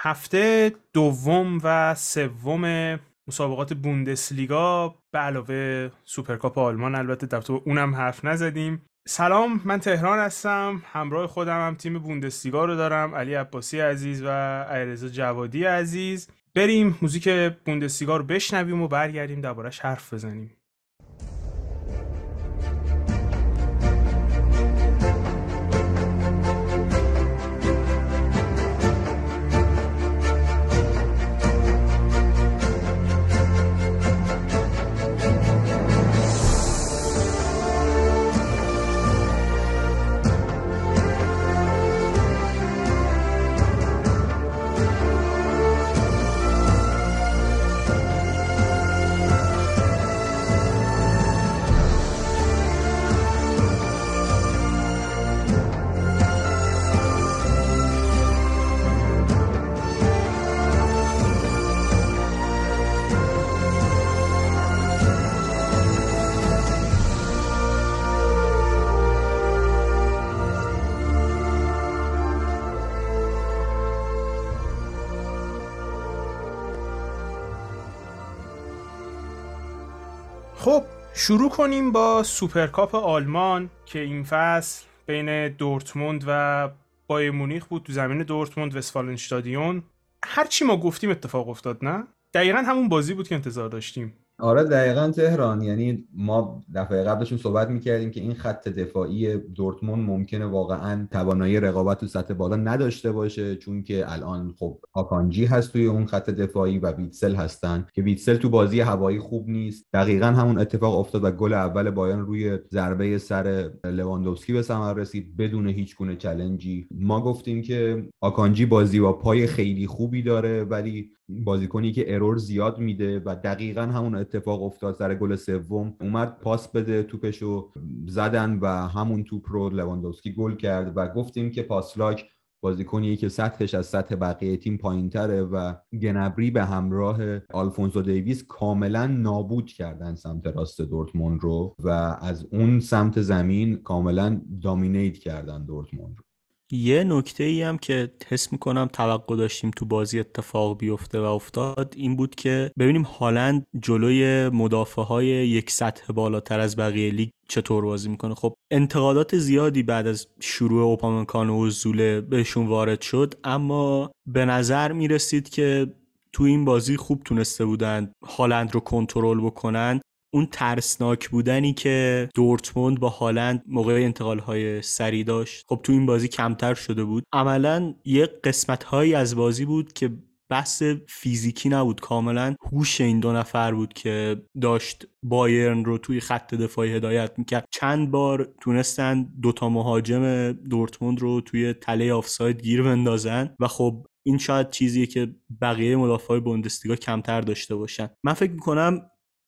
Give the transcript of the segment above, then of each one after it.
هفته دوم و سوم مسابقات بوندسلیگا به علاوه سوپرکاپ آلمان. البته در اونم حرف نزدیم. سلام من تهران هستم. همراه خودم هم تیم بوندسلیگا رو دارم. علی عباسی عزیز و علیرضا جوادی عزیز. بریم موزیک بوندسلیگا رو بشنویم و برگردیم دربارش حرف بزنیم. خب شروع کنیم با سوپرکاپ آلمان که این فصل بین دورتموند و بایرن مونیخ بود تو زمین دورتموند وستفالن استادیون هرچی ما گفتیم اتفاق افتاد نه؟ دقیقا همون بازی بود که انتظار داشتیم. آره دقیقا تهران. یعنی ما دفعه قبلشون صحبت می‌کردیم که این خط دفاعی دورتموند ممکنه واقعا توانایی رقابت تو سطح بالا نداشته باشه چون که الان خب آکانجی هست توی اون خط دفاعی و ویتسل هستن که ویتسل تو بازی هوایی خوب نیست. دقیقا همون اتفاق افتاد و گل اول بایرن روی ضربه سر لواندوفسکی به ثمر رسید بدون هیچ گونه challenge ی. ما گفتیم که آکانجی بازی با پای خیلی خوبی داره ولی بازیکنی که error زیاد میده و دقیقا همون اتفاق افتاد سر گل سوم اومد پاس بده توپشو زدن و همون توپ رو لواندوسکی گل کرد و گفتیم که پاسلاک بازیکنی که سطحش از سطح بقیه تیم پایین تره و گنابری به همراه آلفونسو دیویس کاملا نابود کردن سمت راست دورتموند رو و از اون سمت زمین کاملا dominate کردن دورتموند رو. یه نکته ای هم که حس می‌کنم توقع داشتیم تو بازی اتفاق بیفته و افتاد این بود که ببینیم هالند جلوی مدافع های یک سطح بالاتر از بقیه لیگ چطور بازی می‌کنه. خب انتقادات زیادی بعد از شروع اوپامکان و زوله بهشون وارد شد اما به نظر می‌رسید که تو این بازی خوب تونسته بودن هالند رو کنترل بکنن. اون ترسناک بودنی که دورتموند با هالند موقع انتقال های سری داشت خب تو این بازی کمتر شده بود. عملا یه قسمت هایی از بازی بود که بحث فیزیکی نبود. کاملا هوش این دو نفر بود که داشت بایرن رو توی خط دفاعی هدایت می‌کرد. چند بار تونستن دوتا مهاجم دورتموند رو توی تله آفساید گیر بندازن و خب این شاید چیزیه که بقیه مدافع بوندسلیگا کمتر داشته باشن. من فکر می‌کنم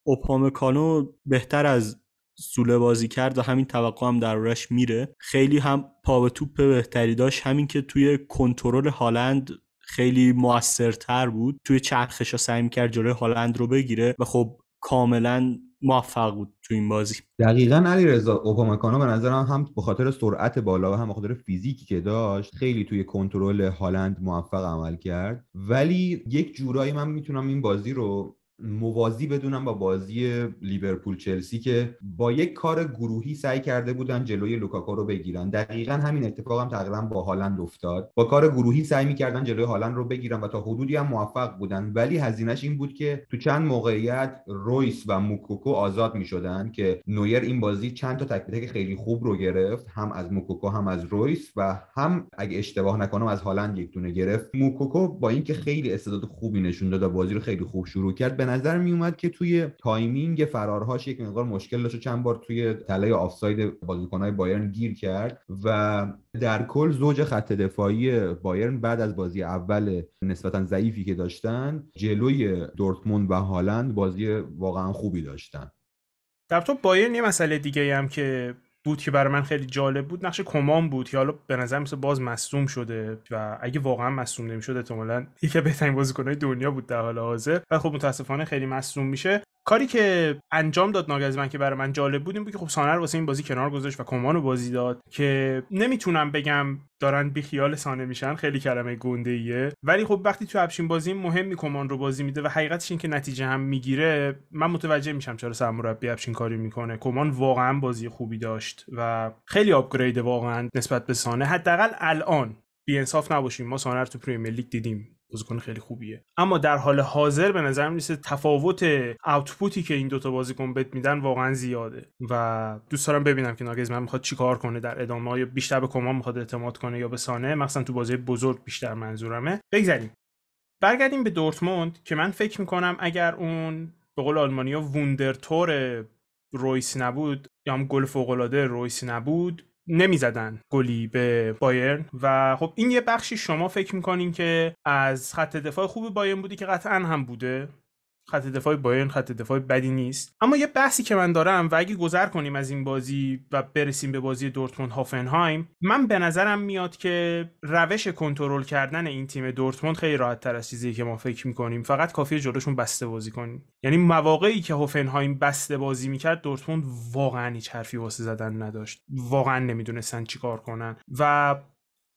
اوپامکانو بهتر از سوله بازی کرد و همین توقع هم دربارش میره. خیلی هم پا به توپ بهتری داشت. همین که توی کنترل هالند خیلی موثرتر بود. توی چرخش سعی می‌کرد جلوی هالند رو بگیره و خب کاملا موفق بود تو این بازی. دقیقا علی رضا اوپامکانو به نظرم هم به خاطر سرعت بالا و هم به خاطر فیزیکی که داشت خیلی توی کنترل هالند موفق عمل کرد. ولی یک جورایی من می‌تونم این بازی رو موازی بدونم با بازی لیورپول چلسی که با یک کار گروهی سعی کرده بودن جلوی لوکاکو رو بگیرن. دقیقا همین اتفاق هم تقریبا با هالند افتاد. با کار گروهی سعی می‌کردن جلوی هالند رو بگیرن و تا حدودی هم موفق بودن. ولی هزینهش این بود که تو چند موقعیت رویس و موکوکو آزاد می‌شدن که نویر این بازی چند تا تک خیلی خوب رو گرفت. هم از موکوکو هم از رویس و هم اگه اشتباه نکنم از هالند یک دونه گرفت. موکوکو با اینکه خیلی استعداد خوبی نشون داد بازی رو خیلی خوب شروع کرد نظر می اومد که توی timing فرارهاش یک مقدار مشکل داشت چند بار توی تله آفساید بازیکنهای بایرن گیر کرد و در کل زوج خط دفاعی بایرن بعد از بازی اول نسبتا ضعیفی که داشتن جلوی دورتموند و هالند بازی واقعا خوبی داشتن. در تو بایرن یه مسئله دیگه هم که بود که برای من خیلی جالب بود نقش کمان بود که حالا به نظر مثل باز مصوم شده و اگه واقعا مصوم نمی‌شد احتمالاً یکی بهترین بازیکنهای دنیا بود در حال حاضر. و خب متاسفانه خیلی مصوم میشه. کاری که انجام داد ناگزمن که برای من جالب بود این بود که خب سانه واسه این بازی کنار گذاشت و کمان رو بازی داد که نمی‌تونم بگم دارن بیخیال سانه میشن خیلی کلمه گنده ایه ولی خب وقتی تو افشین بازی مهمی کمان رو بازی میده و حقیقتش این که نتیجه هم می‌گیره من متوجه میشم چرا سرمربی افشین کاری می‌کنه. کمان واقعا بازی خوبی داشت و خیلی آپگرید واقعا نسبت به سانه. حداقل الان بی انصاف نباشیم. ما سانه رو تو پریمیر لیگ دیدیم. بازیکن خیلی خوبیه. اما در حال حاضر به نظر می‌رسه تفاوت اوتپوتی که این دوتا بازیکن بت میدن واقعا زیاده. و دوست دارم ببینم که من می‌خواد چیکار کنه در ادامه. یا بیشتر به کمان می‌خواد اعتماد کنه یا به سانه؟ مثلا تو بازی بزرگ بیشتر منظورمه. بگذریم. برگردیم به دورتموند که من فکر می‌کنم اگر اون به قول آلمانیا ووندرتور رویس نبود یا هم گل فوق رویس نبود نمی‌زدن گلی به بایرن و خب این یه بخشی شما فکر می‌کنین که از خط دفاع خوب بایرن بودی که قطعا هم بوده. خط دفاع بایرن خط دفاع بدی نیست. اما یه بحثی که من دارم و اگه گذر کنیم از این بازی و برسیم به بازی دورتموند هافنهایم من به نظرم میاد که روش کنترل کردن این تیم دورتموند خیلی راحت تر از چیزی که ما فکر می‌کنیم. فقط کافیه جلوشون بسته بازی کنیم. یعنی مواقعی که هافنهایم بسته بازی می‌کرد دورتموند واقعا هیچ حرفی واسه زدن نداشت. واقعا نمی‌دونستن چیکار کنن. و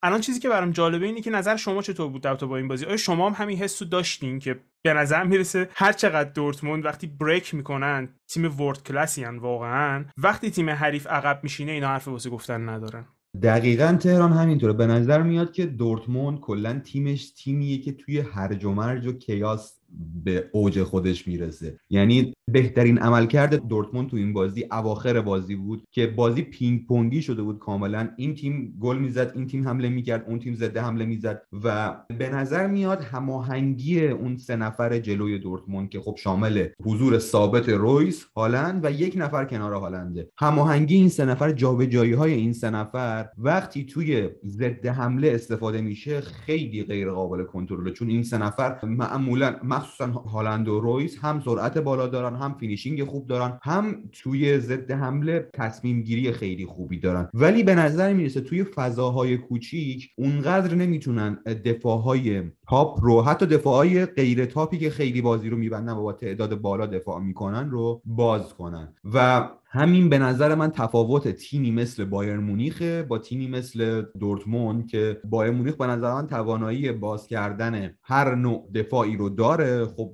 الان چیزی که برام جالبه اینه که نظر شما چطور بود در با این بازی؟ آیا شما هم همین حس رو داشتین که به نظر می‌رسه هر چقدر دورتموند وقتی بریک می‌کنن تیم ورد کلاسی واقعا. وقتی تیم حریف عقب میشینه اینا حرف واسه گفتن ندارن. دقیقا تهران همینطوره. به نظر میاد که دورتموند کلا تیمش تیمیه که توی هرج و مرج و کیاس به اوج خودش می‌رسه. یعنی بهترین عملکرد دورتموند تو این بازی اواخر بازی بود که بازی پینگ پونگی شده بود کاملا. این تیم گل می‌زد این تیم حمله می‌کرد اون تیم زده حمله می‌زد و به نظر میاد هماهنگی اون سه نفر جلوی دورتموند که خب شامل حضور ثابت رویس هالند و یک نفر کنار هالنده. هماهنگی این سه نفر جابجایی های این سه نفر وقتی توی ضد حمله استفاده میشه خیلی غیر قابل کنترله. چون این سه نفر معمولا مخصوصا هالند و رویس هم سرعت بالا دارن هم finishing خوب دارن هم توی ضد حمله تصمیم گیری خیلی خوبی دارن. ولی به نظر می‌رسه توی فضاهای کوچیک اونقدر نمی‌تونن دفاعهای top رو حتی دفاعهای غیر top ی که خیلی بازی رو میبندن و با تعداد بالا دفاع می‌کنن رو باز کنن. و همین به نظر من تفاوت تیمی مثل بایرن مونیخه با تیمی مثل دورتموند که بایرن مونیخ به نظر من توانایی باز کردن هر نوع دفاعی رو داره. خب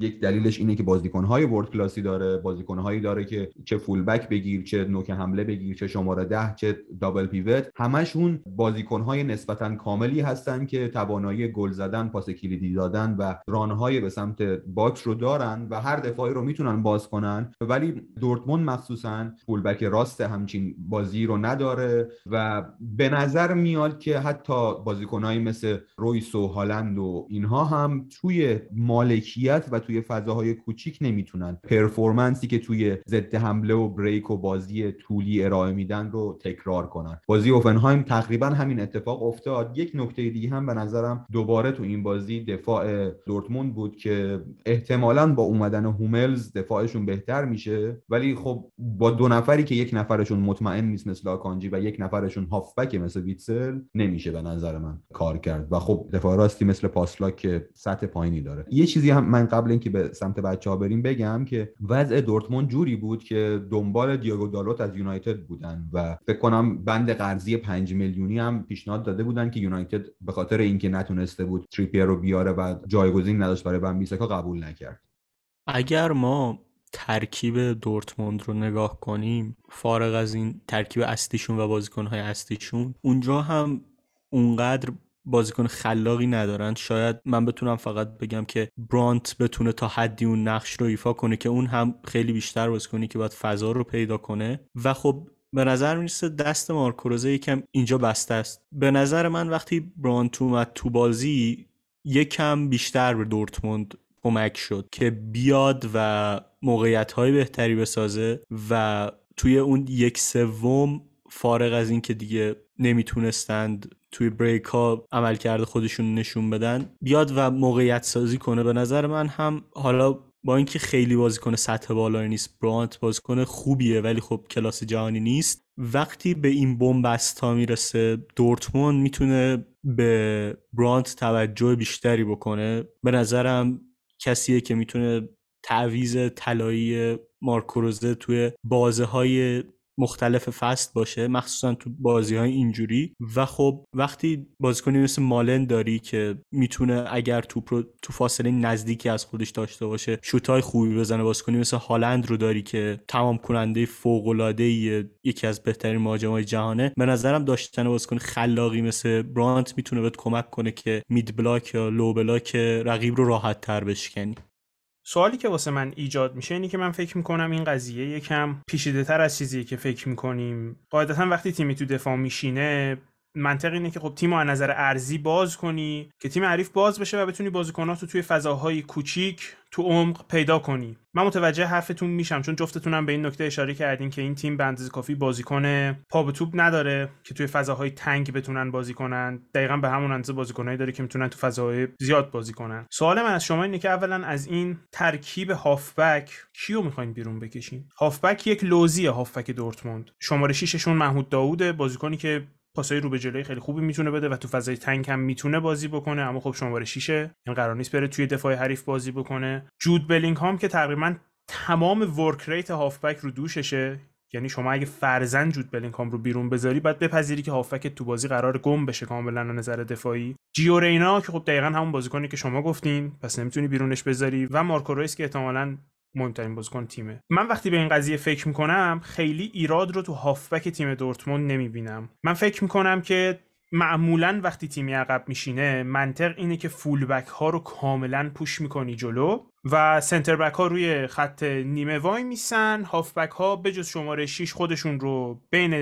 یک دلیلش اینه که بازیکنهای world class ی داره بازیکنهایی داره که چه fullback بگیر چه نوک حمله بگیر چه شماره ده چه double pivot همشون بازیکنهای نسبتا کاملی هستن که توانایی گل زدن پاس کلیدی دادن و run های به سمت box رو دارن و هر دفاعی رو می‌تونن باز کنن. ولی دورتموند مخصوصا fullback راست همچین بازی رو نداره و به نظر میاد که حتی بازیکنهایی مثل رویس و هالند و اینها هم توی مالکیت و توی فضاهای کوچیک نمی‌تونن. performance ی که توی ضد حمله و break و بازی طولی ارائه میدن رو تکرار کنن. بازی هوفنهایم تقریبا همین اتفاق افتاد. یک نکته دیگه هم به نظرم دوباره تو این بازی دفاع دورتموند بود که احتمالا با اومدن هوملز دفاعشون بهتر میشه. ولی خب با دو نفری که یک نفرشون مطمئن نیست مثل آکانجی و یک نفرشون هافبک مثل ویتسل نمیشه به نظر من کار کرد. و خب دفاع راستی مثل پاسلاک که سطح پایینی داره. یه چیزی هم من قبل اینکه به سمت بچه ها بریم بگم که وضع دورتموند جوری بود که دنبال دیاگو دالوت از یونایتد بودن و فکر کنم بند قرضی 5 میلیونی هم پیشنهاد داده بودن که یونایتد به خاطر اینکه نتونسته بود تریپیر رو بیاره و جایگزین نداشت برای بنبیسکا قبول نکرد. اگر ما ترکیب دورتموند رو نگاه کنیم فارغ از این ترکیب اصلیشون و بازیکنهای اصلیشون اونجا هم اونقدر بازیکن خلاقی ندارن. شاید من بتونم فقط بگم که برانت بتونه تا حدی اون نقش رو ایفا کنه که اون هم خیلی بیشتر بازیکنی که باید فضا رو پیدا کنه. و خب به نظر می‌رسه دست مارکوروزه یکم اینجا بسته است. به نظر من وقتی برانت اومد تو بازی یکم بیشتر به دورتموند کمک شد که بیاد و موقعیت های بهتری بسازه و توی اون یک سوم فارغ از اینکه دیگه نمی‌تونستند توی بریک ها عمل کرده خودشون نشون بدن بیاد و موقعیت سازی کنه. به نظر من هم حالا با اینکه خیلی بازیکن سطح بالایی نیست برانت بازیکن خوبیه ولی خب کلاس جهانی نیست وقتی به این بومبست ها می‌رسه دورتموند می‌تونه به برانت توجه بیشتری بکنه. به نظرم کسیه که می‌تونه تعویز طلایی مارکوروزه توی بازه های مختلف فست باشه مخصوصا تو بازی های اینجوری. و خب وقتی بازیکنی مثل مالن داری که می‌تونه اگر رو تو فاصله نزدیکی از خودش داشته باشه شوت خوبی بزنه بازیکنی مثل هالند رو داری که تمام کننده فوق العاده یکی از بهترین مهاجمای جهانه. به نظرم داشتن بازیکن خلاقی مثل برانت می‌تونه بهت کمک کنه که مید بلاک یا لو بلاک رقیب رو راحت تر بشکنی. سوالی که واسه من ایجاد میشه اینه که من فکر می‌کنم این قضیه یکم پیشیده تر از چیزی که فکر می‌کنیم. قاعدتا وقتی تیمی تو دفاع میشینه منطق اینه که خب تیم از نظر ارزی باز کنی که تیم حریف باز بشه و بتونی بازیکنات رو توی فضاهای کوچیک تو عمق پیدا کنی. من متوجه حرفتون میشم چون جفتتونم به این نکته اشاره کردین که این تیم به اندازه کافی بازیکن پا به توپ نداره که توی فضاهای تنگ بتونن بازی کنن دقیقا به همون اندازه بازیکنایی داره که می‌تونن تو فضاهای زیاد بازی کنن سوال من از شما اینه که اولا از این ترکیب هافبک کیو می‌خواین بیرون بکشین؟ هافبک یک لوزی هافبک دورتموند. شماره 6 شون محمود داوود بازیکنی که پاسای رو به جلوی خیلی خوبی می‌تونه بده و تو فضای تنگ هم می‌تونه بازی بکنه اما خب شماره 6 این قرار نیست بره توی دفاع حریف بازی بکنه. جود بلینگهام که تقریبا تمام work rate هافبک رو دوششه یعنی شما اگه فرضا جود بلینگهام رو بیرون بذاری بعد بپذیری که هافبک تو بازی قرار گم بشه کاملا نظر دفاعی. جیو رینا که خب دقیقا همون بازیکنی که شما گفتین پس نمی‌تونی بیرونش بذاری و مارکو رویس که احتمالاً مهمترین بازیکن تیمه. من وقتی به این قضیه فکر می‌کنم خیلی ایراد رو تو هافبک تیم دورتموند نمی‌بینم. من فکر می‌کنم که معمولا وقتی تیمی عقب میشینه منطق اینه که فولبک ها رو کاملا پوش می‌کنی جلو و سنتر بک ها روی خط نیمه وای میسن. هافبک ها به جز شماره 6 خودشون رو بین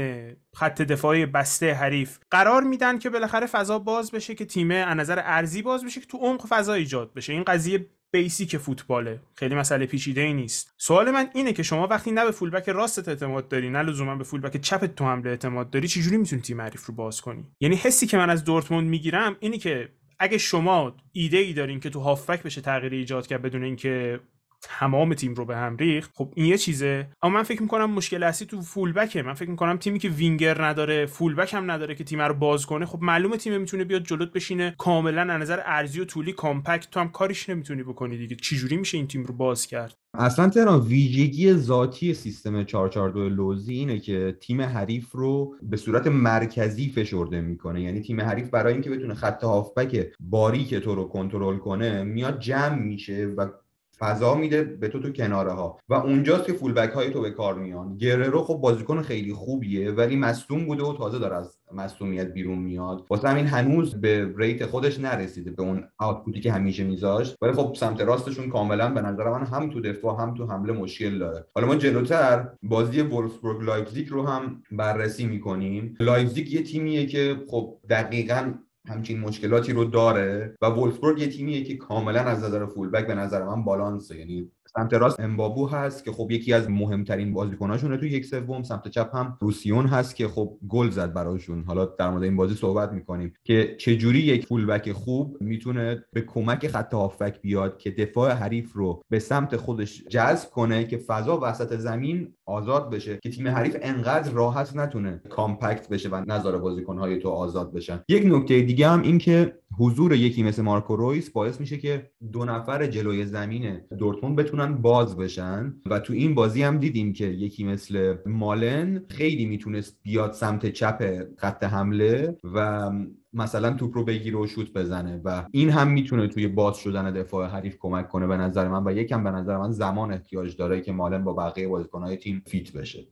خط دفاعی بسته حریف قرار میدن که بالاخره فضا باز بشه که تیمه از نظر ارزی باز بشه که تو عمق فضا ایجاد بشه. این قضیه بیسیک فوتباله. خیلی مسئله پیچیده ای نیست. سوال من اینه که شما وقتی نه به فولبک راستت اعتماد داری نه لزوما به فولبک چپت تو حمله اعتماد داری چجوری می‌تونی تیم حریف رو باز کنی؟ یعنی حسی که من از دورتموند می‌گیرم اینه که اگه شما ایده ای دارین که تو هافبک بشه تغییر ایجاد کرد بدون اینکه تمام تیم رو به هم ریخت خب این یه چیزه. اما من فکر می‌کنم مشکل اصلی تو fullback ه من فکر می‌کنم تیمی که وینگر نداره fullback هم نداره که تیم رو باز کنه خب معلومه تیم می‌تونه بیاد جلوت بشینه. کاملا از نظر عرضی و طولی compact تو هم کاریش نمی‌تونی بکنی دیگه. چجوری میشه این تیم رو باز کرد؟ اصلا تهران ویژگی ذاتی سیستم 442 لوزی اینه که تیم حریف رو به صورت مرکزی فشرده می‌کنه. یعنی تیم حریف برای اینکه بتونه خط هافبک باریک تو رو کنترل کنه میاد جمع میشه و فضا میده به تو تو کناره ها و اونجاست که fullback های تو به کار میان. گررو خب بازیکن خیلی خوبیه ولی مصدوم بوده و تازه داره از مصدومیت بیرون میاد. واسه همین هنوز به ریت خودش نرسیده به اون output ی که همیشه میذاشت. ولی خب سمت راستشون کاملا به نظر من هم تو دفاع هم تو حمله مشکل داره. حالا ما جلوتر بازی وولفسبورگ لایپزیگ رو هم بررسی می‌کنیم. لایپزیگ یه تیمیه که خب دقیقا همچین مشکلاتی رو داره و وولفسبورگ یه تیمیه که کاملا از نظر fullback به نظر من بالانسه. یعنی سمت راست امبابو هست که خب یکی از مهمترین بازیکناشونه تو یک سوم سمت چپ هم روسیون هست که خب گل زد براشون. حالا در مورد این بازی صحبت می‌کنیم که چجوری یک فولبک خوب می‌تونه به کمک خط هافبک بیاد که دفاع حریف رو به سمت خودش جذب کنه که فضا وسط زمین آزاد بشه که تیم حریف انقدر راحت نتونه کامپکت بشه و نظر بازیکنهای تو آزاد بشن. یک نکته دیگه هم این که حضور یکی مثل مارکو رویس باعث میشه که دو نفر جلوی زمین دورتموند بتونن باز بشن. و تو این بازی هم دیدیم که یکی مثل مالن خیلی می‌تونست بیاد سمت چپ خط حمله و مثلا توپ رو بگیره و شوت بزنه. و این هم می‌تونه توی باز شدن دفاع حریف کمک کنه به نظر من. و یکم به نظر من زمان احتیاج داره که مالن با بقیه بازیکنهای تیم فیت بشه.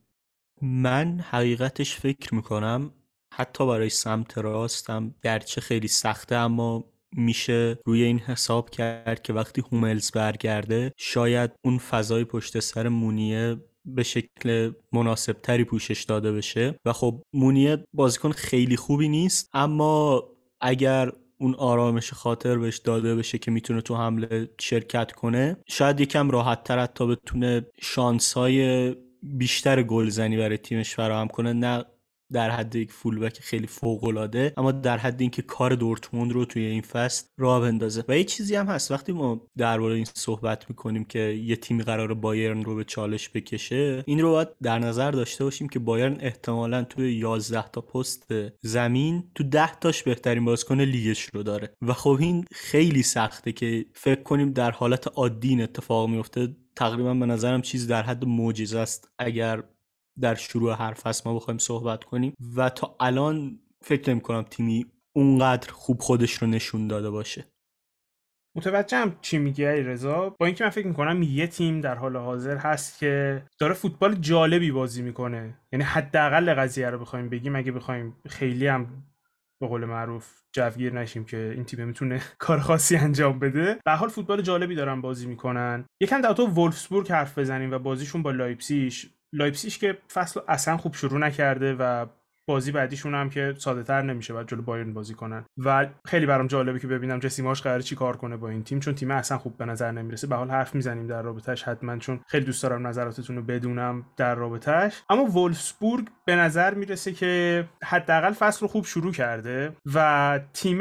من حقیقتش فکر می‌کنم حتی برای سمت راستم گرچه خیلی سخته اما میشه روی این حساب کرد که وقتی هوملز برگرده شاید اون فضای پشت سر مونیه به شکل مناسب تری پوشش داده بشه. و خب مونیه بازیکن خیلی خوبی نیست اما اگر اون آرامش خاطر بهش داده بشه که می‌تونه تو حمله شرکت کنه شاید یکم راحت تر حتی بتونه شانس های بیشتر گلزنی برای تیمش فراهم کنه. نه در حد یک فولبک خیلی فوق العاده اما در حد اینکه کار دورتموند رو توی این فصل راه بندازه. و یه چیزی هم هست. وقتی ما درباره این صحبت می‌کنیم که یه تیمی قرار بایرن رو به چالش بکشه این رو باید در نظر داشته باشیم که بایرن احتمالا توی 11 تا پست زمین تو 10 تاش بهترین بازیکن لیگش رو داره. و خب این خیلی سخته که فکر کنیم در حالت عادی اتفاق میفته تقریبا به نظرم چیز در حد معجزه است اگر در شروع هر فصل ما بخوایم صحبت کنیم. و تا الان فکر نمی کنم تیمی اونقدر خوب خودش رو نشون داده باشه. متوجهم چی میگی رضا. با اینکه من فکر می‌کنم یه تیم در حال حاضر هست که داره فوتبال جالبی بازی می‌کنه. یعنی حداقل قضیه رو بخوایم بگیم اگه بخوایم خیلی هم به قول معروف جوگیر نشیم که این تیم می‌تونه کار خاصی انجام بده. به هر حال فوتبال جالبی دارن بازی می‌کنن. یکم در تو ولفسبورگ حرف بزنیم و بازیشون با لایپزیش لایپزیش که فصل اصلا خوب شروع نکرده و بازی بعدیشون هم که ساده تر نمیشه بعد جلو بایرن بازی کنن. و خیلی برام جالبه که ببینم جسی مارش قراره چی کار کنه با این تیم چون تیم اصلا خوب به نظر نمی‌رسه. به هر حال حرف می‌زنیم در رابطهش حتما چون خیلی دوست دارم نظراتتون رو بدونم در رابطهش اما ولفسبورگ به نظر می‌رسه که حداقل فصل رو خوب شروع کرده و تیم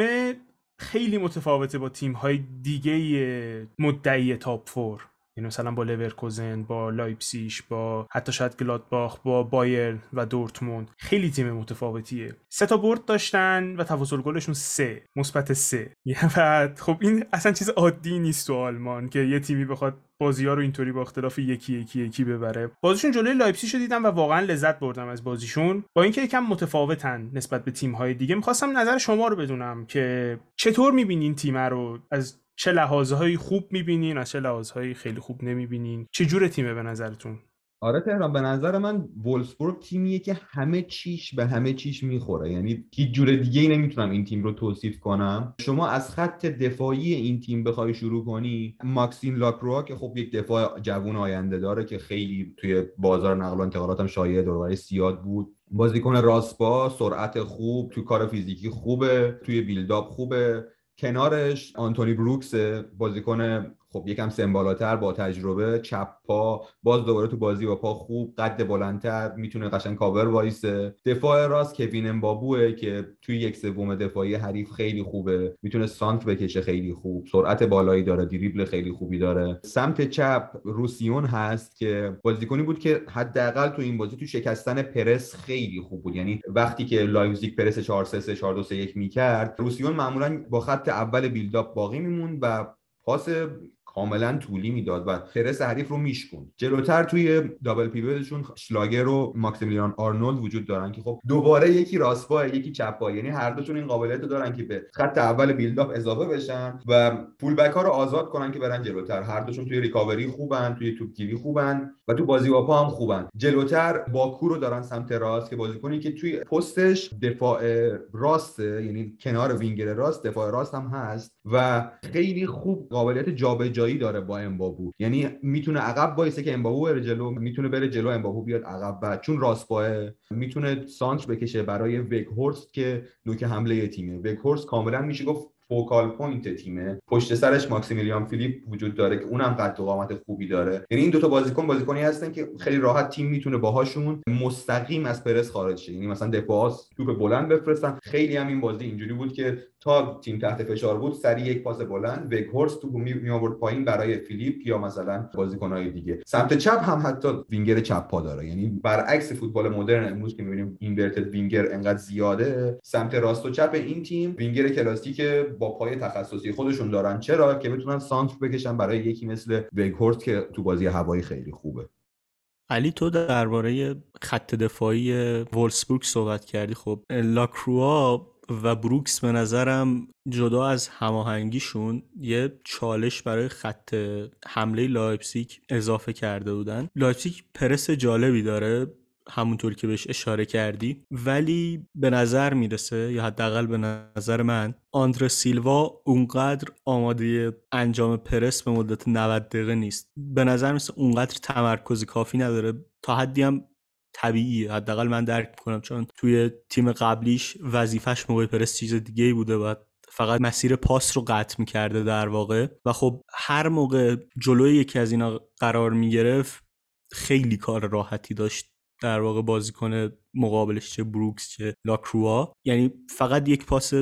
خیلی متفاوته با تیم های دیگه مدعی top four یعنی مثلا با لورکوزن با لایپسیش با حتی شاید گلادباخ با بایرن و دورتموند خیلی تیم متفاوتیه. سه تا برد داشتن و تفاضل گلشون سه مثبت سه. و خب این اصلا چیز عادی نیست تو آلمان که یه تیمی بخواد بازی ها رو اینطوری با اختلاف یکی یکی یکی ببره. بازیشون جلوی لایپسیش رو دیدم و واقعا لذت بردم از بازیشون. با اینکه یکم متفاوتن نسبت به تیم های دیگه می‌خواستم نظر شما رو بدونم که چطور می‌بینین تیم رو از چه لحاظهایی خوب می‌بینین از چه لحاظهایی خیلی خوب نمی‌بینین. چه جور تیمه به نظرتون؟ آره تهران به نظر من وولسبورگ تیمیه که همه چیش به همه چیش می‌خوره. یعنی هیچ جور دیگه ای نمی‌تونم این تیم رو توصیف کنم. شما از خط دفاعی این تیم بخوای شروع کنی ماکسین لاکروا که خب یک دفاع جوون آینده داره که خیلی توی بازار نقل و انتقالات هم شایع دور سیاد بود. بازیکن راسپا سرعت خوب توی کار فیزیکی خوبه توی بیلداپ خوبه. کنارش آنتونی بروکس بازیکن خب یکم سمبالاتر با تجربه چپ پا باز دوباره تو بازی با پا خوب قد بلندتر می‌تونه قشنگ کاور وایسه. دفاع راست کوین امبابوه که توی یک سوم دفاعی حریف خیلی خوبه. می‌تونه سانتر بکشه خیلی خوب. سرعت بالایی داره دریبل خیلی خوبی داره. سمت چپ روسیون هست که بازیکنی بود که حداقل تو این بازی تو شکستن پرس خیلی خوب بود. یعنی وقتی که لایپزیگ پرس 4 3 3 4 2 3 1 می‌کرد روسیون معمولا با خط اول build-up باقی میمون و پاس کاملا طولی می‌داد و پرس حریف رو میشکن جلوتر توی دابل پیوتشون شلاگر و ماکسیمیلیان آرنولد وجود دارن که خب دوباره یکی راست یکی چپ یعنی هر دوشون این قابلیت رو دارن که به خط اول بیلداپ اضافه بشن و فول بک ها رو آزاد کنن که برن جلوتر. هر دوشون توی ریکاوری خوبن توی توپگیری خوبن و تو بازی با هم خوبن. جلوتر باکو رو دارن سمت راست که بازیکنی که توی پستش دفاع راسته یعنی کنار وینگر راست دفاع راست هم هست و خیلی خوب قابلیت جابجایی جایی داره با امبابو. یعنی می‌تونه عقب وایسه که امبابو بره جلو می‌تونه بره جلو امبابو بیاد عقب و چون راست پاعه می‌تونه سانتر بکشه برای وگهورست که نوک حمله تیمه. وگهورست کاملا میشه گفت focal point تیمه. پشت سرش ماکسیمیلیان فیلیپ وجود داره که اونم قد و قامت خوبی داره. یعنی این دوتا بازیکن بازیکنی هستن که خیلی راحت تیم می‌تونه باهاشون مستقیم از پرس خارج شه. یعنی مثلا دفاع توپ بلند بفرستن. خیلی هم این بازی اینجوری بود که تا تیم تحت فشار بود سری یک پاس بلند وگهورست تو می آورد پایین برای فیلیپ یا مثلا بازیکنهای دیگه. سمت چپ هم حتی وینگر چپ پا داره. یعنی برعکس فوتبال مدرن امروز که می‌بینیم inverted winger انقدر زیاده سمت راست و چپ این تیم وینگر کلاسیک با پای تخصصی خودشون دارن. چرا؟ که بتونن سانتر بکشن برای یکی مثل وگهورست که تو بازی هوایی خیلی خوبه. علی تو درباره خط دفاعی وولفسبورگ صحبت کردی. خب لاکروا و بروکس به نظرم جدا از هماهنگیشون یه چالش برای خط حمله لایپزیگ اضافه کرده بودن. لایپزیگ پرس جالبی داره همونطور که بهش اشاره کردی ولی به نظر می‌رسه یا حداقل به نظر من آندره سیلوا اونقدر آماده انجام پرس به مدت 90 دقیقه نیست. به نظر می‌رسه اونقدر تمرکز کافی نداره. تا حدی هم طبیعیه. حداقل من درک می‌کنم چون توی تیم قبلیش وظیفش موقع پرس چیز دیگه بوده. و فقط مسیر پاس رو قطع می‌کرده در واقع. و خب هر موقع جلوی یکی از اینا قرار می‌گرفت خیلی کار راحتی داشت در واقع بازیکن مقابلش چه بروکس چه لاکروا یعنی فقط یک پاس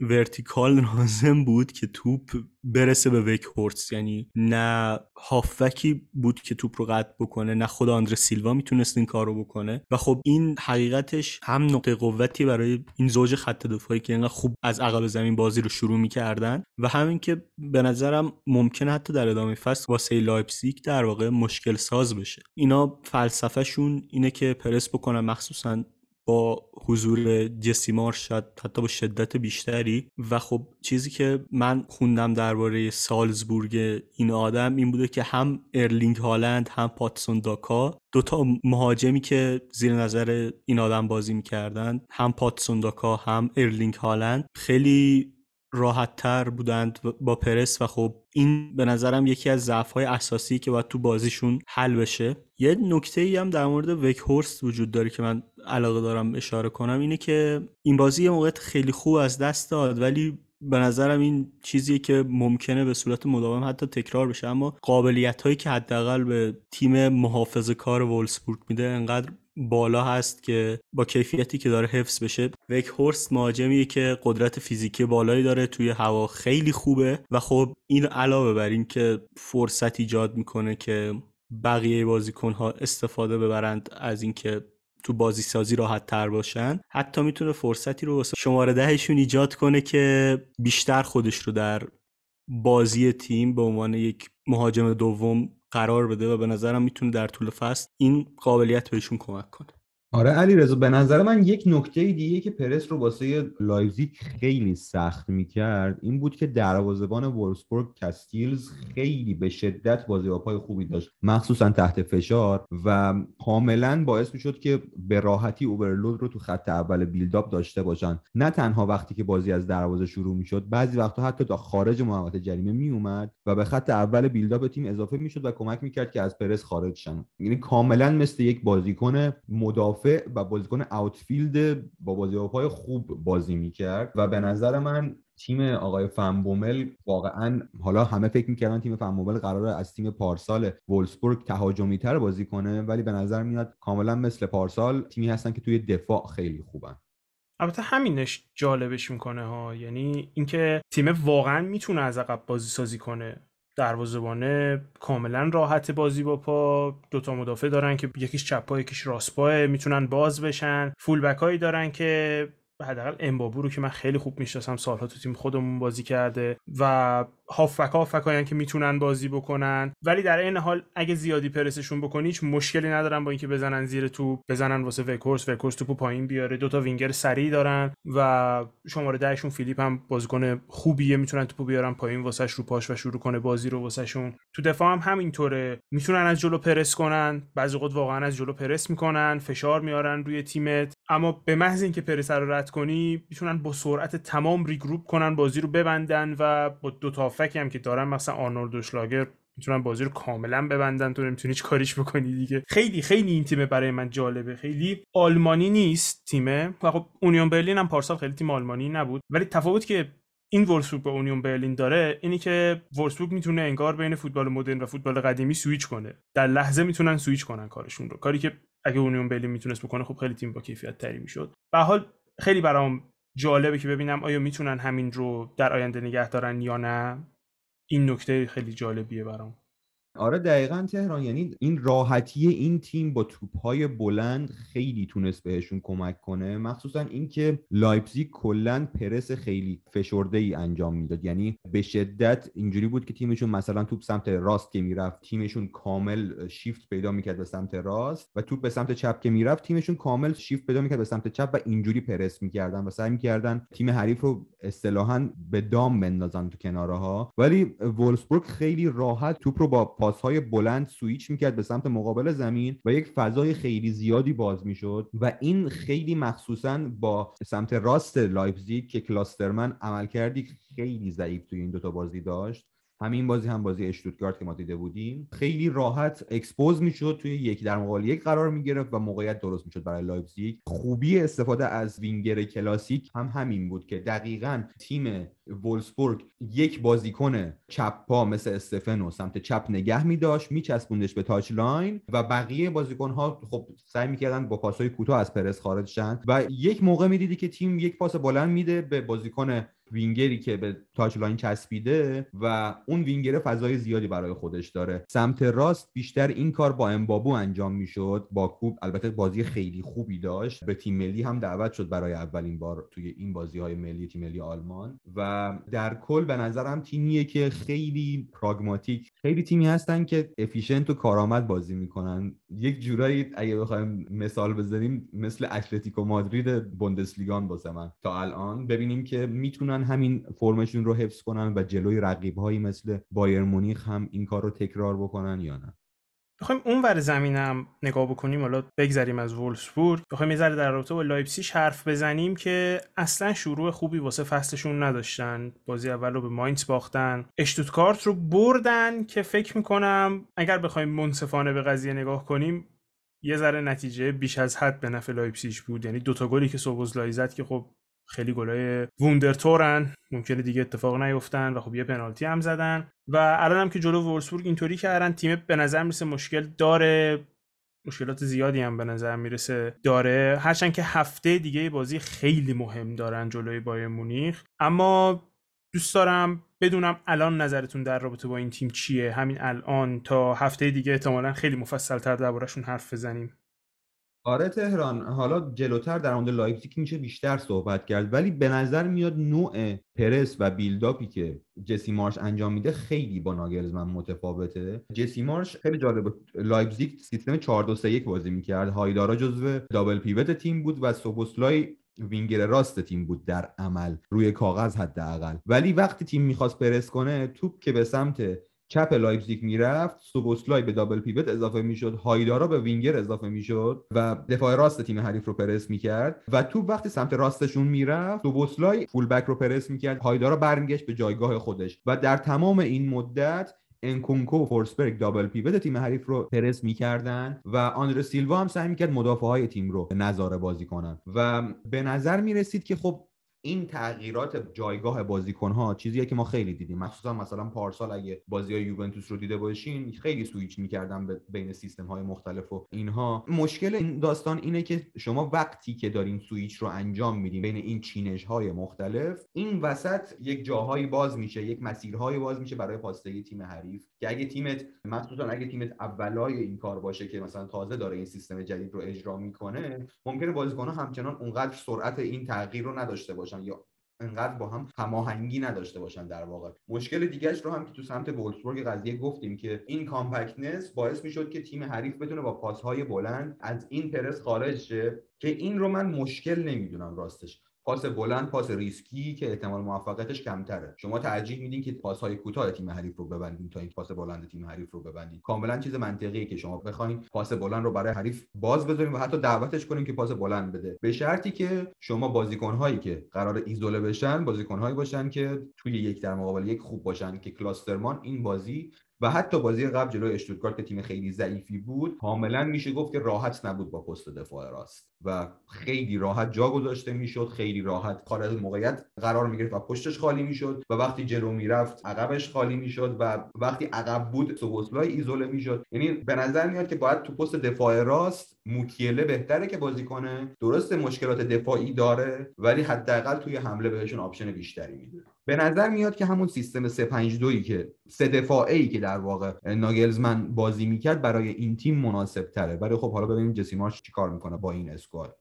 ورتیکال لازم بود که توپ برسه به ویک هورتس یعنی نه هافکی بود که توپ رو قطع بکنه نه خود آندر سیلوا می‌تونست این کار رو بکنه. و خب این حقیقتش هم نقطه قوتی برای این زوج خط دفاعی که اینقدر خوب از عقب زمین بازی رو شروع می‌کردن. و همین که به نظرم ممکنه حتی در ادامه فصل واسه لایپزیگ در واقع مشکل ساز بشه. اینا فلسفهشون اینه که پرس بکنن مخصوصا با حضور جسی شاید حتی با شدت بیشتری. و خب چیزی که من خوندم درباره سالزبورگ این آدم این بوده که هم ارلینگ هالند هم پاتسون داکا دوتا مهاجمی که زیر نظر این آدم بازی می‌کردن هم پاتسون داکا هم ارلینگ هالند. خیلی راحت تر بودند با پرس و خب این به نظرم یکی از ضعف های اساسی که باید تو بازیشون حل بشه. یه نکته ای هم در مورد وک هورست وجود داره که من علاقه دارم اشاره کنم اینه که این بازی یه موقع خیلی خوب از دست داد ولی به نظرم این چیزیه که ممکنه به صورت مداوم حتی تکرار بشه. اما قابلیت هایی که حداقل به تیم محافظه کار وولسبورگ میده انقدر بالا هست که با کیفیتی که داره حفظ بشه. وک هورست مهاجمیه که قدرت فیزیکی بالایی داره توی هوا خیلی خوبه. و خب این علاوه بر این که فرصت ایجاد می‌کنه که بقیه بازیکنها استفاده ببرند از اینکه تو بازی سازی راحت تر باشن. حتی می‌تونه فرصتی رو واسه شماره دهشون ایجاد کنه که بیشتر خودش رو در بازی تیم به عنوان یک مهاجم دوم قرار بده و به نظرم می‌تونه در طول فصل این قابلیت بهشون کمک کنه. آره علی رضا به نظر من یک نکته دیگه که پرس رو واسه لایپزیگ خیلی سخت می‌کرد این بود که دروازه‌بان وولفسبورگ کستیلز خیلی به شدت بازی پای خوبی داشت مخصوصا تحت فشار و کاملا باعث می‌شد که به راحتی اوورلود رو تو خط اول بیلداپ داشته باشن. نه تنها وقتی که بازی از دروازه شروع می‌شد بعضی وقتا حتی تا خارج محوطه جریمه میومد و به خط اول بیلداپ تیم اضافه می‌شد و کمک می‌کرد که از پرس خارج شن. یعنی کاملا مثل یک بازیکن مدافع مدافع و بازیکن اوتفیلد با بازی پای خوب بازی می‌کرد و به نظر من تیم آقای فنبومل واقعا حالا همه فکر می‌کردن تیم فنبومل قراره از تیم پارسال وولسبورگ تهاجمی تر بازی کنه ولی به نظر میاد کاملا مثل پارسال تیمی هستن که توی دفاع خیلی خوبن. البته همینش جالبش می‌کنه ها یعنی اینکه تیم واقعا می‌تونه از عقب بازی سازی کنه. دروازه‌بانه کاملا راحت بازی با پا. دوتا مدافع دارن که یکیش چپ یکیش راست می‌تونن باز بشن. fullback هایی دارن که حداقل امبابو رو که من خیلی خوب می‌شناسم سالها تو تیم خودمون بازی کرده و هافک هافک که می‌تونن بازی بکنن. ولی در این حال اگه زیادی پرسشون بکنی هیچ مشکلی ندارن با اینکه بزنن زیر توپ بزنن واسه وگهورست وگهورست توپو پایین بیاره. دوتا وینگر سریع دارن و شماره دهشون فیلیپ هم بازیکن خوبیه می‌تونن توپو بیارن پایین واسش رو پاش و شروع کنه بازی رو واسهشون. تو دفاع هم همینطوره. می‌تونن از جلو پرس کنن بعضی وقت واقعا از جلو پرس می‌کنن فشار میارن روی تیمت. اما به محض اینکه پرس رو رد کنی می‌تونن با سرعت تمام regroup کنن بازی رو ببندن و با دو تا هافبکی هم که دارن مثلا آرنولد شلاگر می‌تونن بازی رو کاملا ببندن. تو نمی‌تونی هیچ کاریش بکنی دیگه. خیلی خیلی این تیم برای من جالبه. خیلی آلمانی نیست تیمه. و خب اونیون برلین هم پارسال خیلی تیم آلمانی نبود. ولی تفاوتی که این وولفسبورگ با اونیون برلین داره اینه که وولفسبورگ می‌تونه انگار بین فوتبال مدرن و فوتبال قدیمی سویچ کنه. در لحظه می‌تونن سویچ کنن کارشون رو. کاری که اگه اونیون برلین می‌تونست بکنه خب خیلی تیم با کیفیت تری می‌شد. به هر حال خیلی برام جالبه که ببینم آیا می‌تونن همین رو در آینده نگه دارن یا نه. این نکته خیلی جالبیه برام. آره دقیقا تهران. یعنی این راحتی این تیم با توپهای بلند خیلی تونست بهشون کمک کنه. مخصوصا اینکه لایپزیگ کلا پرس خیلی فشرده ای انجام می‌داد. یعنی به شدت اینجوری بود که تیمشون مثلا توپ سمت راست که می‌رفت تیمشون کامل شیفت پیدا می‌کرد به سمت راست و توپ به سمت چپ که می‌رفت تیمشون کامل شیفت پیدا می‌کرد به سمت چپ و اینجوری پرس می‌کردن و سعی می‌کردن تیم حریف رو اصطلاحا به دام بندازن تو کناره ها ولی وولفسبورگ خیلی راحت توپ رو با پاسهای بلند سویچ می‌کرد به سمت مقابل زمین و یک فضای خیلی زیادی باز می‌شد و این خیلی مخصوصا با سمت راست لایپزیگ که کلوسترمن عملکردی خیلی ضعیف توی این دوتا بازی داشت همین بازی هم بازی اشتوتگارت که ما دیده بودیم. خیلی راحت expose می‌شد توی یک در مقابل یک قرار می‌گرفت و موقعیت درست می‌شد برای لایپزیگ. خوبی استفاده از وینگر کلاسیک هم همین بود که دقیقا تیم وولفسبورگ یک بازیکن چپ پا مثل استفنو سمت چپ نگه می داشت میچسبوندش به touch line و بقیه بازیکن ها خب سعی می‌کردن با پاسهای کوتاه از پرس خارج شن و یک موقع می‌دیدی که تیم یک پاس بلند میده به بازیکن وینگری که به touch line چسبیده و اون وینگر فضای زیادی برای خودش داره. سمت راست بیشتر این کار با امبابو انجام می‌شد. باکو البته بازی خیلی خوبی داشت. به تیم ملی هم دعوت شد برای اولین بار توی این بازی های ملی تیم ملی آلمان. و در کل به نظرم تیمیه که خیلی پراگماتیک خیلی تیمی هستن که efficient و کارآمد بازی می‌کنن. یک جورایی اگه بخوایم مثال بزنیم مثل اتلتیکو مادرید بوندسلیگان واسه من. تا الان ببینیم که می‌تونن همین فرمشون رو حفظ کنن و جلوی رقیب هایی مثل بایرن مونیخ هم این کار رو تکرار بکنن یا نه. بخوایم اون ور زمینم نگاه بکنیم حالا بگذریم از وولفسبورگ بخوایم یه ذره در رابطه با لایپسیش حرف بزنیم که اصلا شروع خوبی واسه فصلشون نداشتن. بازی اول رو به ماینز باختن. اشتوتگارت رو بردن که فکر می‌کنم اگر بخوایم منصفانه به قضیه نگاه کنیم یه ذره نتیجه بیش از حد به نفع لایپسیش بود. یعنی دوتا گلی که سوبوزلای زد که خب خیلی گلای Wundertore ن. ممکنه دیگه اتفاق نیفتن و خب یه پنالتی هم زدن. و الان هم که جلو وولفسبورگ اینطوری کردن تیم به نظر می‌رسه مشکل داره. مشکلات زیادی هم به نظر می‌رسه داره. هرچند که هفته دیگه بازی خیلی مهم دارن جلوی بایرن مونیخ. اما دوست دارم بدونم الان نظرتون در رابطه با این تیم چیه؟ همین الان تا هفته دیگه احتمالا خیلی مفصل تر دربارهشون حرف بزنیم. آره تهران. حالا جلوتر در مورد لایپزیگ میشه بیشتر صحبت کرد ولی به نظر میاد نوع پرس و build-up ی که جسی مارش انجام میده خیلی با ناگلزمن متفاوته. جسی مارش خیلی جالب لایپزیگ سیستم 4 2 3 1 بازی می‌کرد. هایدارا جزو double pivot تیم بود و سوبوسلای وینگر راست تیم بود در عمل روی کاغذ حداقل. ولی وقتی تیم می‌خواست پرس کنه توپ که به سمت چپ لایپزیگ می‌رفت سوبوسلای به double pivot اضافه می‌شد هایدارا به وینگر اضافه می‌شد و دفاع راست تیم حریف رو پرس می‌کرد و تو وقتی سمت راستشون می‌رفت سوبوسلای full back رو پرس می‌کرد هایدارا برمیگشت به جایگاه خودش و در تمام این مدت انکونکو و فورسبرگ double pivot تیم حریف رو پرس می‌کردن و آندره سیلوا هم سعی می‌کرد مدافع های تیم رو نذاره بازی کنن. و به نظر می‌رسید که خب این تغییرات جایگاه بازیکن ها چیزیه که ما خیلی دیدیم. مخصوصا مثلا پارسال اگه بازی های یوونتوس رو دیده باشین خیلی سویچ می‌کردن بین سیستم های مختلف و اینها. مشکل این داستان اینه که شما وقتی که دارین سویچ رو انجام میدین بین این چینش های مختلف این وسط یک جاهایی باز میشه یک مسیرهایی باز میشه برای پاسدهی تیم حریف. که اگه تیمت مخصوصا اگه تیمت اولای این کار باشه که مثلا تازه داره این سیستم جدید رو اجرا می‌کنه ممکنه بازیکن همچنان اونقدر سرعت این تغییر رو نداشته باشن یا انقدر با هم هماهنگی نداشته باشن در واقع. مشکل دیگهش رو هم که تو سمت وولفسبورگ قضیه گفتیم که این compactness باعث می‌شد که تیم حریف بتونه با پاسهای بلند از این پرس خارج شه که این رو من مشکل نمی‌دونم راستش. پاس بلند پاس ریسکی که احتمال موفقیتش کمتره. شما ترجیح میدین که پاس های کوتاه تیم حریف رو ببندین تا این پاس بلند تیم حریف رو ببندین. کاملا چیز منطقیه که شما بخواین پاس بلند رو برای حریف باز بذارین و حتی دعوتش کنین که پاس بلند بده. به شرطی که شما بازیکن هایی که قرار ایزوله بشن بازیکن هایی باشن که توی یک در مقابل یک خوب باشن که کلوسترمان این بازی و حتی بازی قبل جلوی اشتوتگارت که تیم خیلی ضعیفی بود کاملا میشه گفت که راحت نبود با پست دفاع راست و خیلی راحت جا گذاشته می‌شد خیلی راحت خارج موقعیت قرار می‌گرفت و پشتش خالی می‌شد و وقتی جلو می‌رفت عقبش خالی می‌شد و وقتی عقب بود سوبوسلای ایزوله می‌شد. یعنی به نظر میاد که باید تو پست دفاع راست موکیله بهتره که بازی کنه درست مشکلات دفاعی داره ولی حداقل توی حمله بهشون option بیشتری میده. به نظر میاد که همون سیستم 352 که سه دفاعی که در واقع ناگلزمن بازی می‌کرد برای این تیم مناسب تره ولی خب حالا ببینیم جسی مارش چیکار می‌کنه با این squad.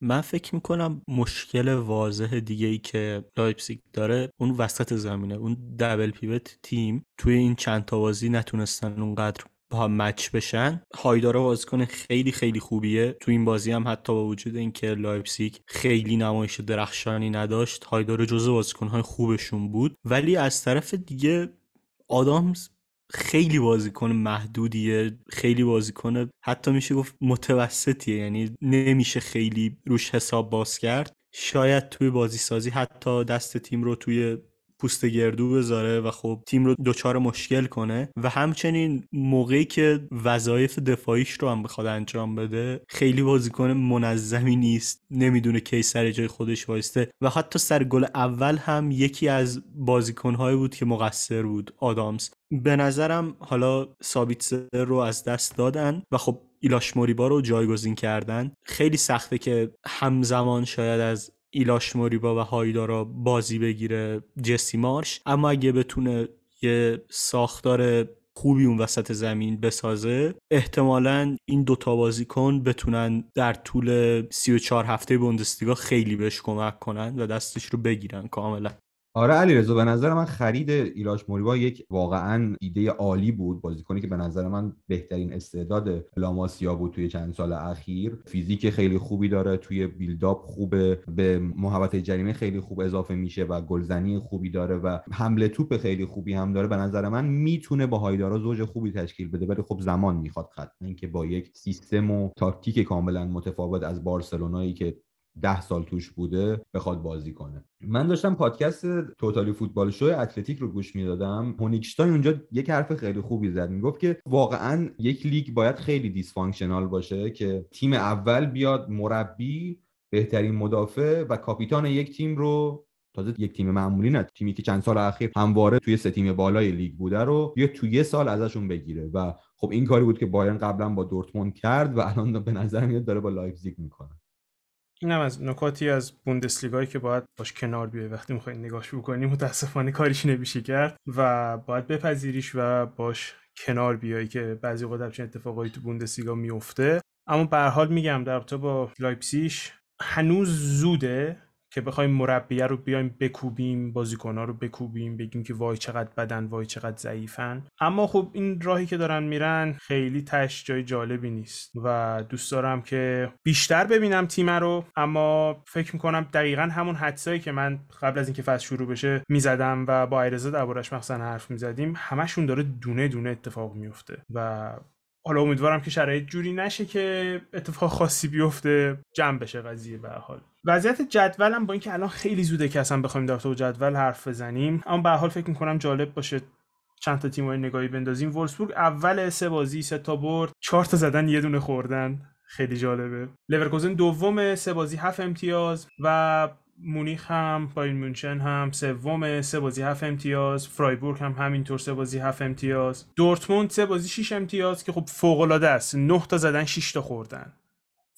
من فکر می‌کنم مشکل واضح دیگه ای که لایپزیگ داره اون وسط زمینه اون double pivot تیم توی این چند تا بازی نتونستن اونقدر با match بشن. هایدارا بازیکن خیلی خیلی خوبیه. تو این بازی هم حتی با وجود اینکه لایپزیگ خیلی نمایش درخشانی نداشت هایدارا جزو بازیکنهای خوبشون بود. ولی از طرف دیگه آدامز خیلی بازیکن محدودیه. خیلی بازیکن حتی میشه گفت متوسطیه. یعنی نمیشه خیلی روش حساب باز کرد. شاید توی بازی سازی حتی دست تیم رو توی پوست گردو بذاره و خب تیم رو دچار مشکل کنه و همچنین موقعی که وظایف دفاعیش رو هم بخواد انجام بده خیلی بازیکن منظمی نیست نمی‌دونه کی سر جای خودش وایسته و حتی سر گل اول هم یکی از بازیکنهایی بود که مقصر بود آدامز. به نظرم حالا سابیتسر رو از دست دادن و خب ایلاش موریبا رو جایگزین کردن خیلی سخته که همزمان شاید از ایلاش موریبا و هایدارا بازی بگیره جسی مارش. اما اگه بتونه یه ساختار خوبی اون وسط زمین بسازه احتمالا این دوتا بازیکن بتونن در طول 34 هفته بوندسلیگا خیلی بهش کمک کنن و دستش رو بگیرن کاملا. آره علی رضا به نظر من خرید ایلاش موریبا یک واقعا ایده عالی بود. بازیکنی که به نظر من بهترین استعداد لاماسیا بود توی چند سال اخیر. فیزیک خیلی خوبی داره توی بیلداپ خوبه به محوطه جریمه خیلی خوب اضافه میشه و گلزنی خوبی داره و حمله توپ خیلی خوبی هم داره. به نظر من می‌تونه با هایدارا زوج خوبی تشکیل بده ولی خب زمان می‌خواد قطعا اینکه با یک سیستم و تاکتیک کاملا متفاوت از بارسلونایی که ده سال توش بوده بخواد بازی کنه. من داشتم پادکست Totally Football Show اتلتیک رو گوش می‌دادم. هونیگشتاین اونجا یک حرف خیلی خوبی زد. می‌گفت که واقعا یک لیگ باید خیلی dysfunctional باشه که تیم اول بیاد مربی بهترین مدافع و کاپیتان یک تیم رو تازه یک تیم معمولی نه تیمی که چند سال اخیر همواره توی سه تیم بالای لیگ بوده رو بیا توی یه سال ازشون بگیره. و خب این کاری بود که بایرن قبلا با دورتموند کرد و الان به نظر میاد داره با لایپزیگ می‌کنه. اینم از نکاتی از بوندسلیگایی که باید باش کنار بیای وقتی می‌خوای نگاهش بکنی متاسفانه کاریش نمیشه کرد و باید بپذیریش و باش کنار بیای که بعضی وقت همچین اتفاقایی تو بوندسلیگا میفته اما به حال میگم در رابطه با لایپسیش هنوز زوده. که بخوایم مربیه رو بیایم بکوبیم بازیکنها رو بکوبیم بگیم که وای چقدر بدن وای چقدر ضعیفن. اما خب این راهی که دارن میرن خیلی تش جای جالبی نیست و دوست دارم که بیشتر ببینم تیم رو. اما فکر می‌کنم دقیقا همون حدسایی که من قبل از اینکه فصل شروع بشه می‌زدم و با ایرزا دربارش مثلا حرف می‌زدیم همشون داره دونه دونه اتفاق میفته و حالا امیدوارم که شرایط جوری نشه که اتفاق خاصی بیفته جمع بشه قضیه به حال. وضعیت جدولم با اینکه الان خیلی زوده که اصلا بخوایم در جدول حرف بزنیم اما به حال فکر می‌کنم جالب باشه چند تا تیم‌های نگاهی بندازیم. وولسبورگ اول سه بازی سه تا برد چهار تا زدن یه دونه خوردن. خیلی جالبه. لورکوزن دوم سه بازی هفت امتیاز و مونیخ هم باین مونچن هم سوم سه بازی هفت امتیاز فرایبورگ هم همینطور سه بازی هفت امتیاز. دورتموند سه بازی 6 امتیاز که خب فوق العاده است. 9 تا زدن 6 تا خوردن.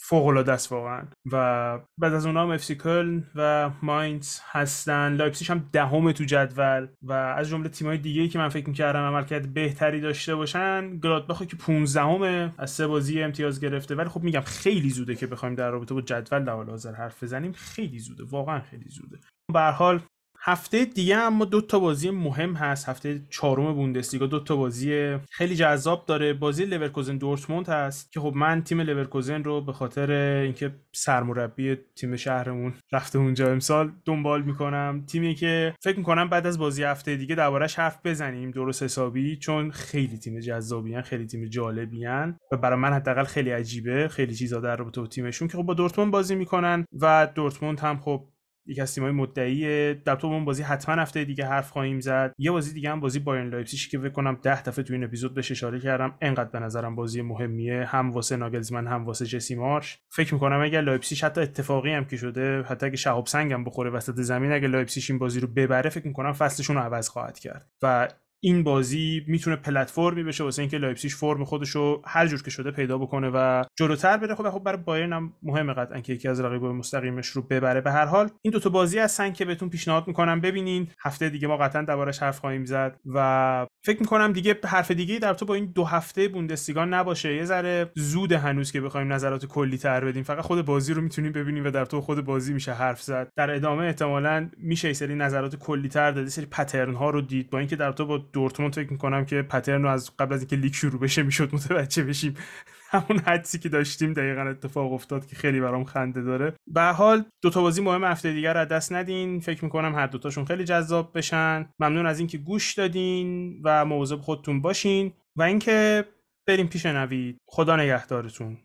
فوق العاده است واقعا. و بعد از اونها هم اف سی کلن و ماینز هستن. لایپزیگ هم دهم تو جدول و از جمله تیم‌های دیگه که من فکر می‌کردم عملکرد بهتری داشته باشن گلادباخ که 15 امه از سه بازی امتیاز گرفته. ولی خب میگم خیلی زوده که بخوایم در رابطه با جدول در حال حاضر حرف بزنیم. خیلی زوده واقعا خیلی زوده. به حال هفته دیگه اما دو تا بازی مهم هست. هفته چهارم بوندسلیگا دو تا بازی خیلی جذاب داره. بازی لورکوزن دورتموند هست که خب من تیم لورکوزن رو به خاطر اینکه سرمربی تیم شهرمون رفته اونجا امسال دنبال می‌کنم. تیمی که فکر می‌کنم بعد از بازی هفته دیگه دربارش حرف بزنیم. درست حسابی چون خیلی تیم جذابیان خیلی تیم جالبیان و برای من حداقل خیلی عجیبه. خیلی چیزا در رابطه با تیمشون که خب با دورتموند بازی می‌کنن و دورتموند هم خب یک از تیم‌های مدعی. در تو بازی حتما هفته دیگه حرف خواهیم زد. یه بازی دیگه هم بازی بایرن لایپزیگ که فکر کنم 10 دفعه تو این اپیزود بهش اشاره کردم. انقدر به نظرم بازی مهمیه. هم واسه ناگلزمن هم واسه جسی مارش. فکر می‌کنم اگر لایپزیگ حتی اتفاقی هم که شده حتی اگه شهاب سنگ بخوره وسط زمین اگه لایپزیگ این بازی رو ببره فکر می‌کنم فصلشون رو عوض خواهد کرد. و این بازی می‌تونه پلتفرمی بشه واسه اینکه لایپزیگ فرم خودش رو هر جور که شده پیدا بکنه و جلوتر بره. خب خب برای بایرن هم مهمه قطعا که یکی از رقیبای مستقیمش رو ببره. به هر حال این دو تا بازی هستن که بهتون پیشنهاد می‌کنم ببینین. هفته دیگه ما قطعا دربارش حرف خواهیم زد و فکر می‌کنم دیگه حرف دیگه در تو با این دو هفته بوندسلیگا نباشه. یه ذره زود هنوز که بخوایم نظرات کلی تر بدیم. فقط خود بازی رو می‌تونیم ببینیم و در تو خود بازی میشه حرف زد. در ادامه احتمالا میشه سری نظرات کلی تر داد سری pattern ها رو دید با اینکه در تو با دورتموند فکر می‌کنم که pattern رو از قبل از اینکه لیگ شروع بشه می‌شد متوجه بشیم. همون حدسی که داشتیم دقیقا اتفاق افتاد که خیلی برام خنده داره. به حال دو تا بازی مهم هفته دیگر رو دست ندین. فکر می‌کنم هر دوتاشون خیلی جذاب بشن. ممنون از اینکه گوش دادین و مواظب خودتون باشین. و اینکه بریم پیش نوید. خدا نگهدارتون.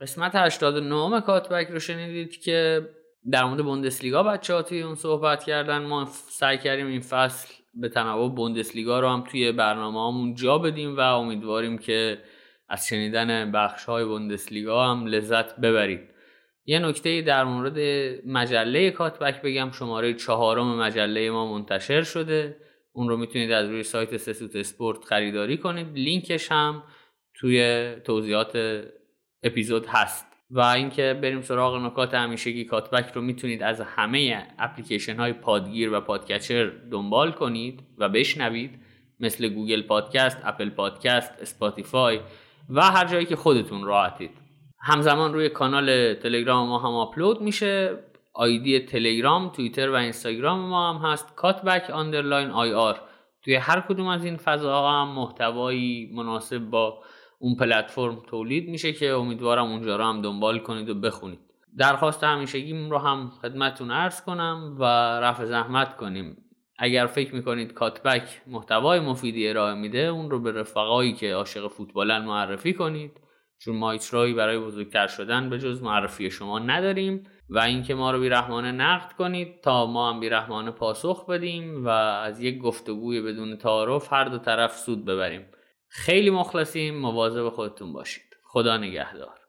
قسمت 89 کاتبک رو شنیدید که در مورد بوندسلیگا بچه ها توی اون صحبت کردن. ما سعی کردیم این فصل به تنوع بوندسلیگا رو هم توی برنامه همون جا بدیم و امیدواریم که از شنیدن بخش های بوندسلیگا هم لذت ببرید. یه نکته در مورد مجله کاتبک بگم شماره چهارم مجله ما منتشر شده. اون رو می‌تونید از روی سایت سسوت اسپورت خریداری کنید. لینکش هم توی توضیحات اپیزود هست. و اینکه بریم سراغ نکات همیشگی کاتبک رو می‌تونید از همه اپلیکیشن های پادگیر و پادکچر دنبال کنید و بشنوید مثل گوگل پادکست، اپل پادکست، اسپاتیفای و هر جایی که خودتون راحتید. همزمان روی کانال تلگرام ما هم آپلود میشه. آیدی تلگرام، توییتر و اینستاگرام ما هم هست کاتبک underline IR. توی هر کدوم از این فضاها هم محتوایی مناسب با اون پلتفرم تولید میشه که امیدوارم اونجا رو هم دنبال کنید و بخونید. درخواست همیشگیم رو هم خدمتون عرض کنم و رفع زحمت کنیم. اگر فکر می‌کنید کاتبک محتوای مفیدی ارائه میده اون رو به رفقایی که عاشق فوتبالن معرفی کنید. چون ما هیچ برای بزرگتر شدن به جز معرفی شما نداریم و اینکه ما رو بیرحمانه نقد کنید تا ما هم بیرحمانه پاسخ بدیم و از یک گفتگوی بدون تعارف هر دو طرف سود ببریم. خیلی مخلصیم. مواظب خودتون باشید. خدا نگهدار.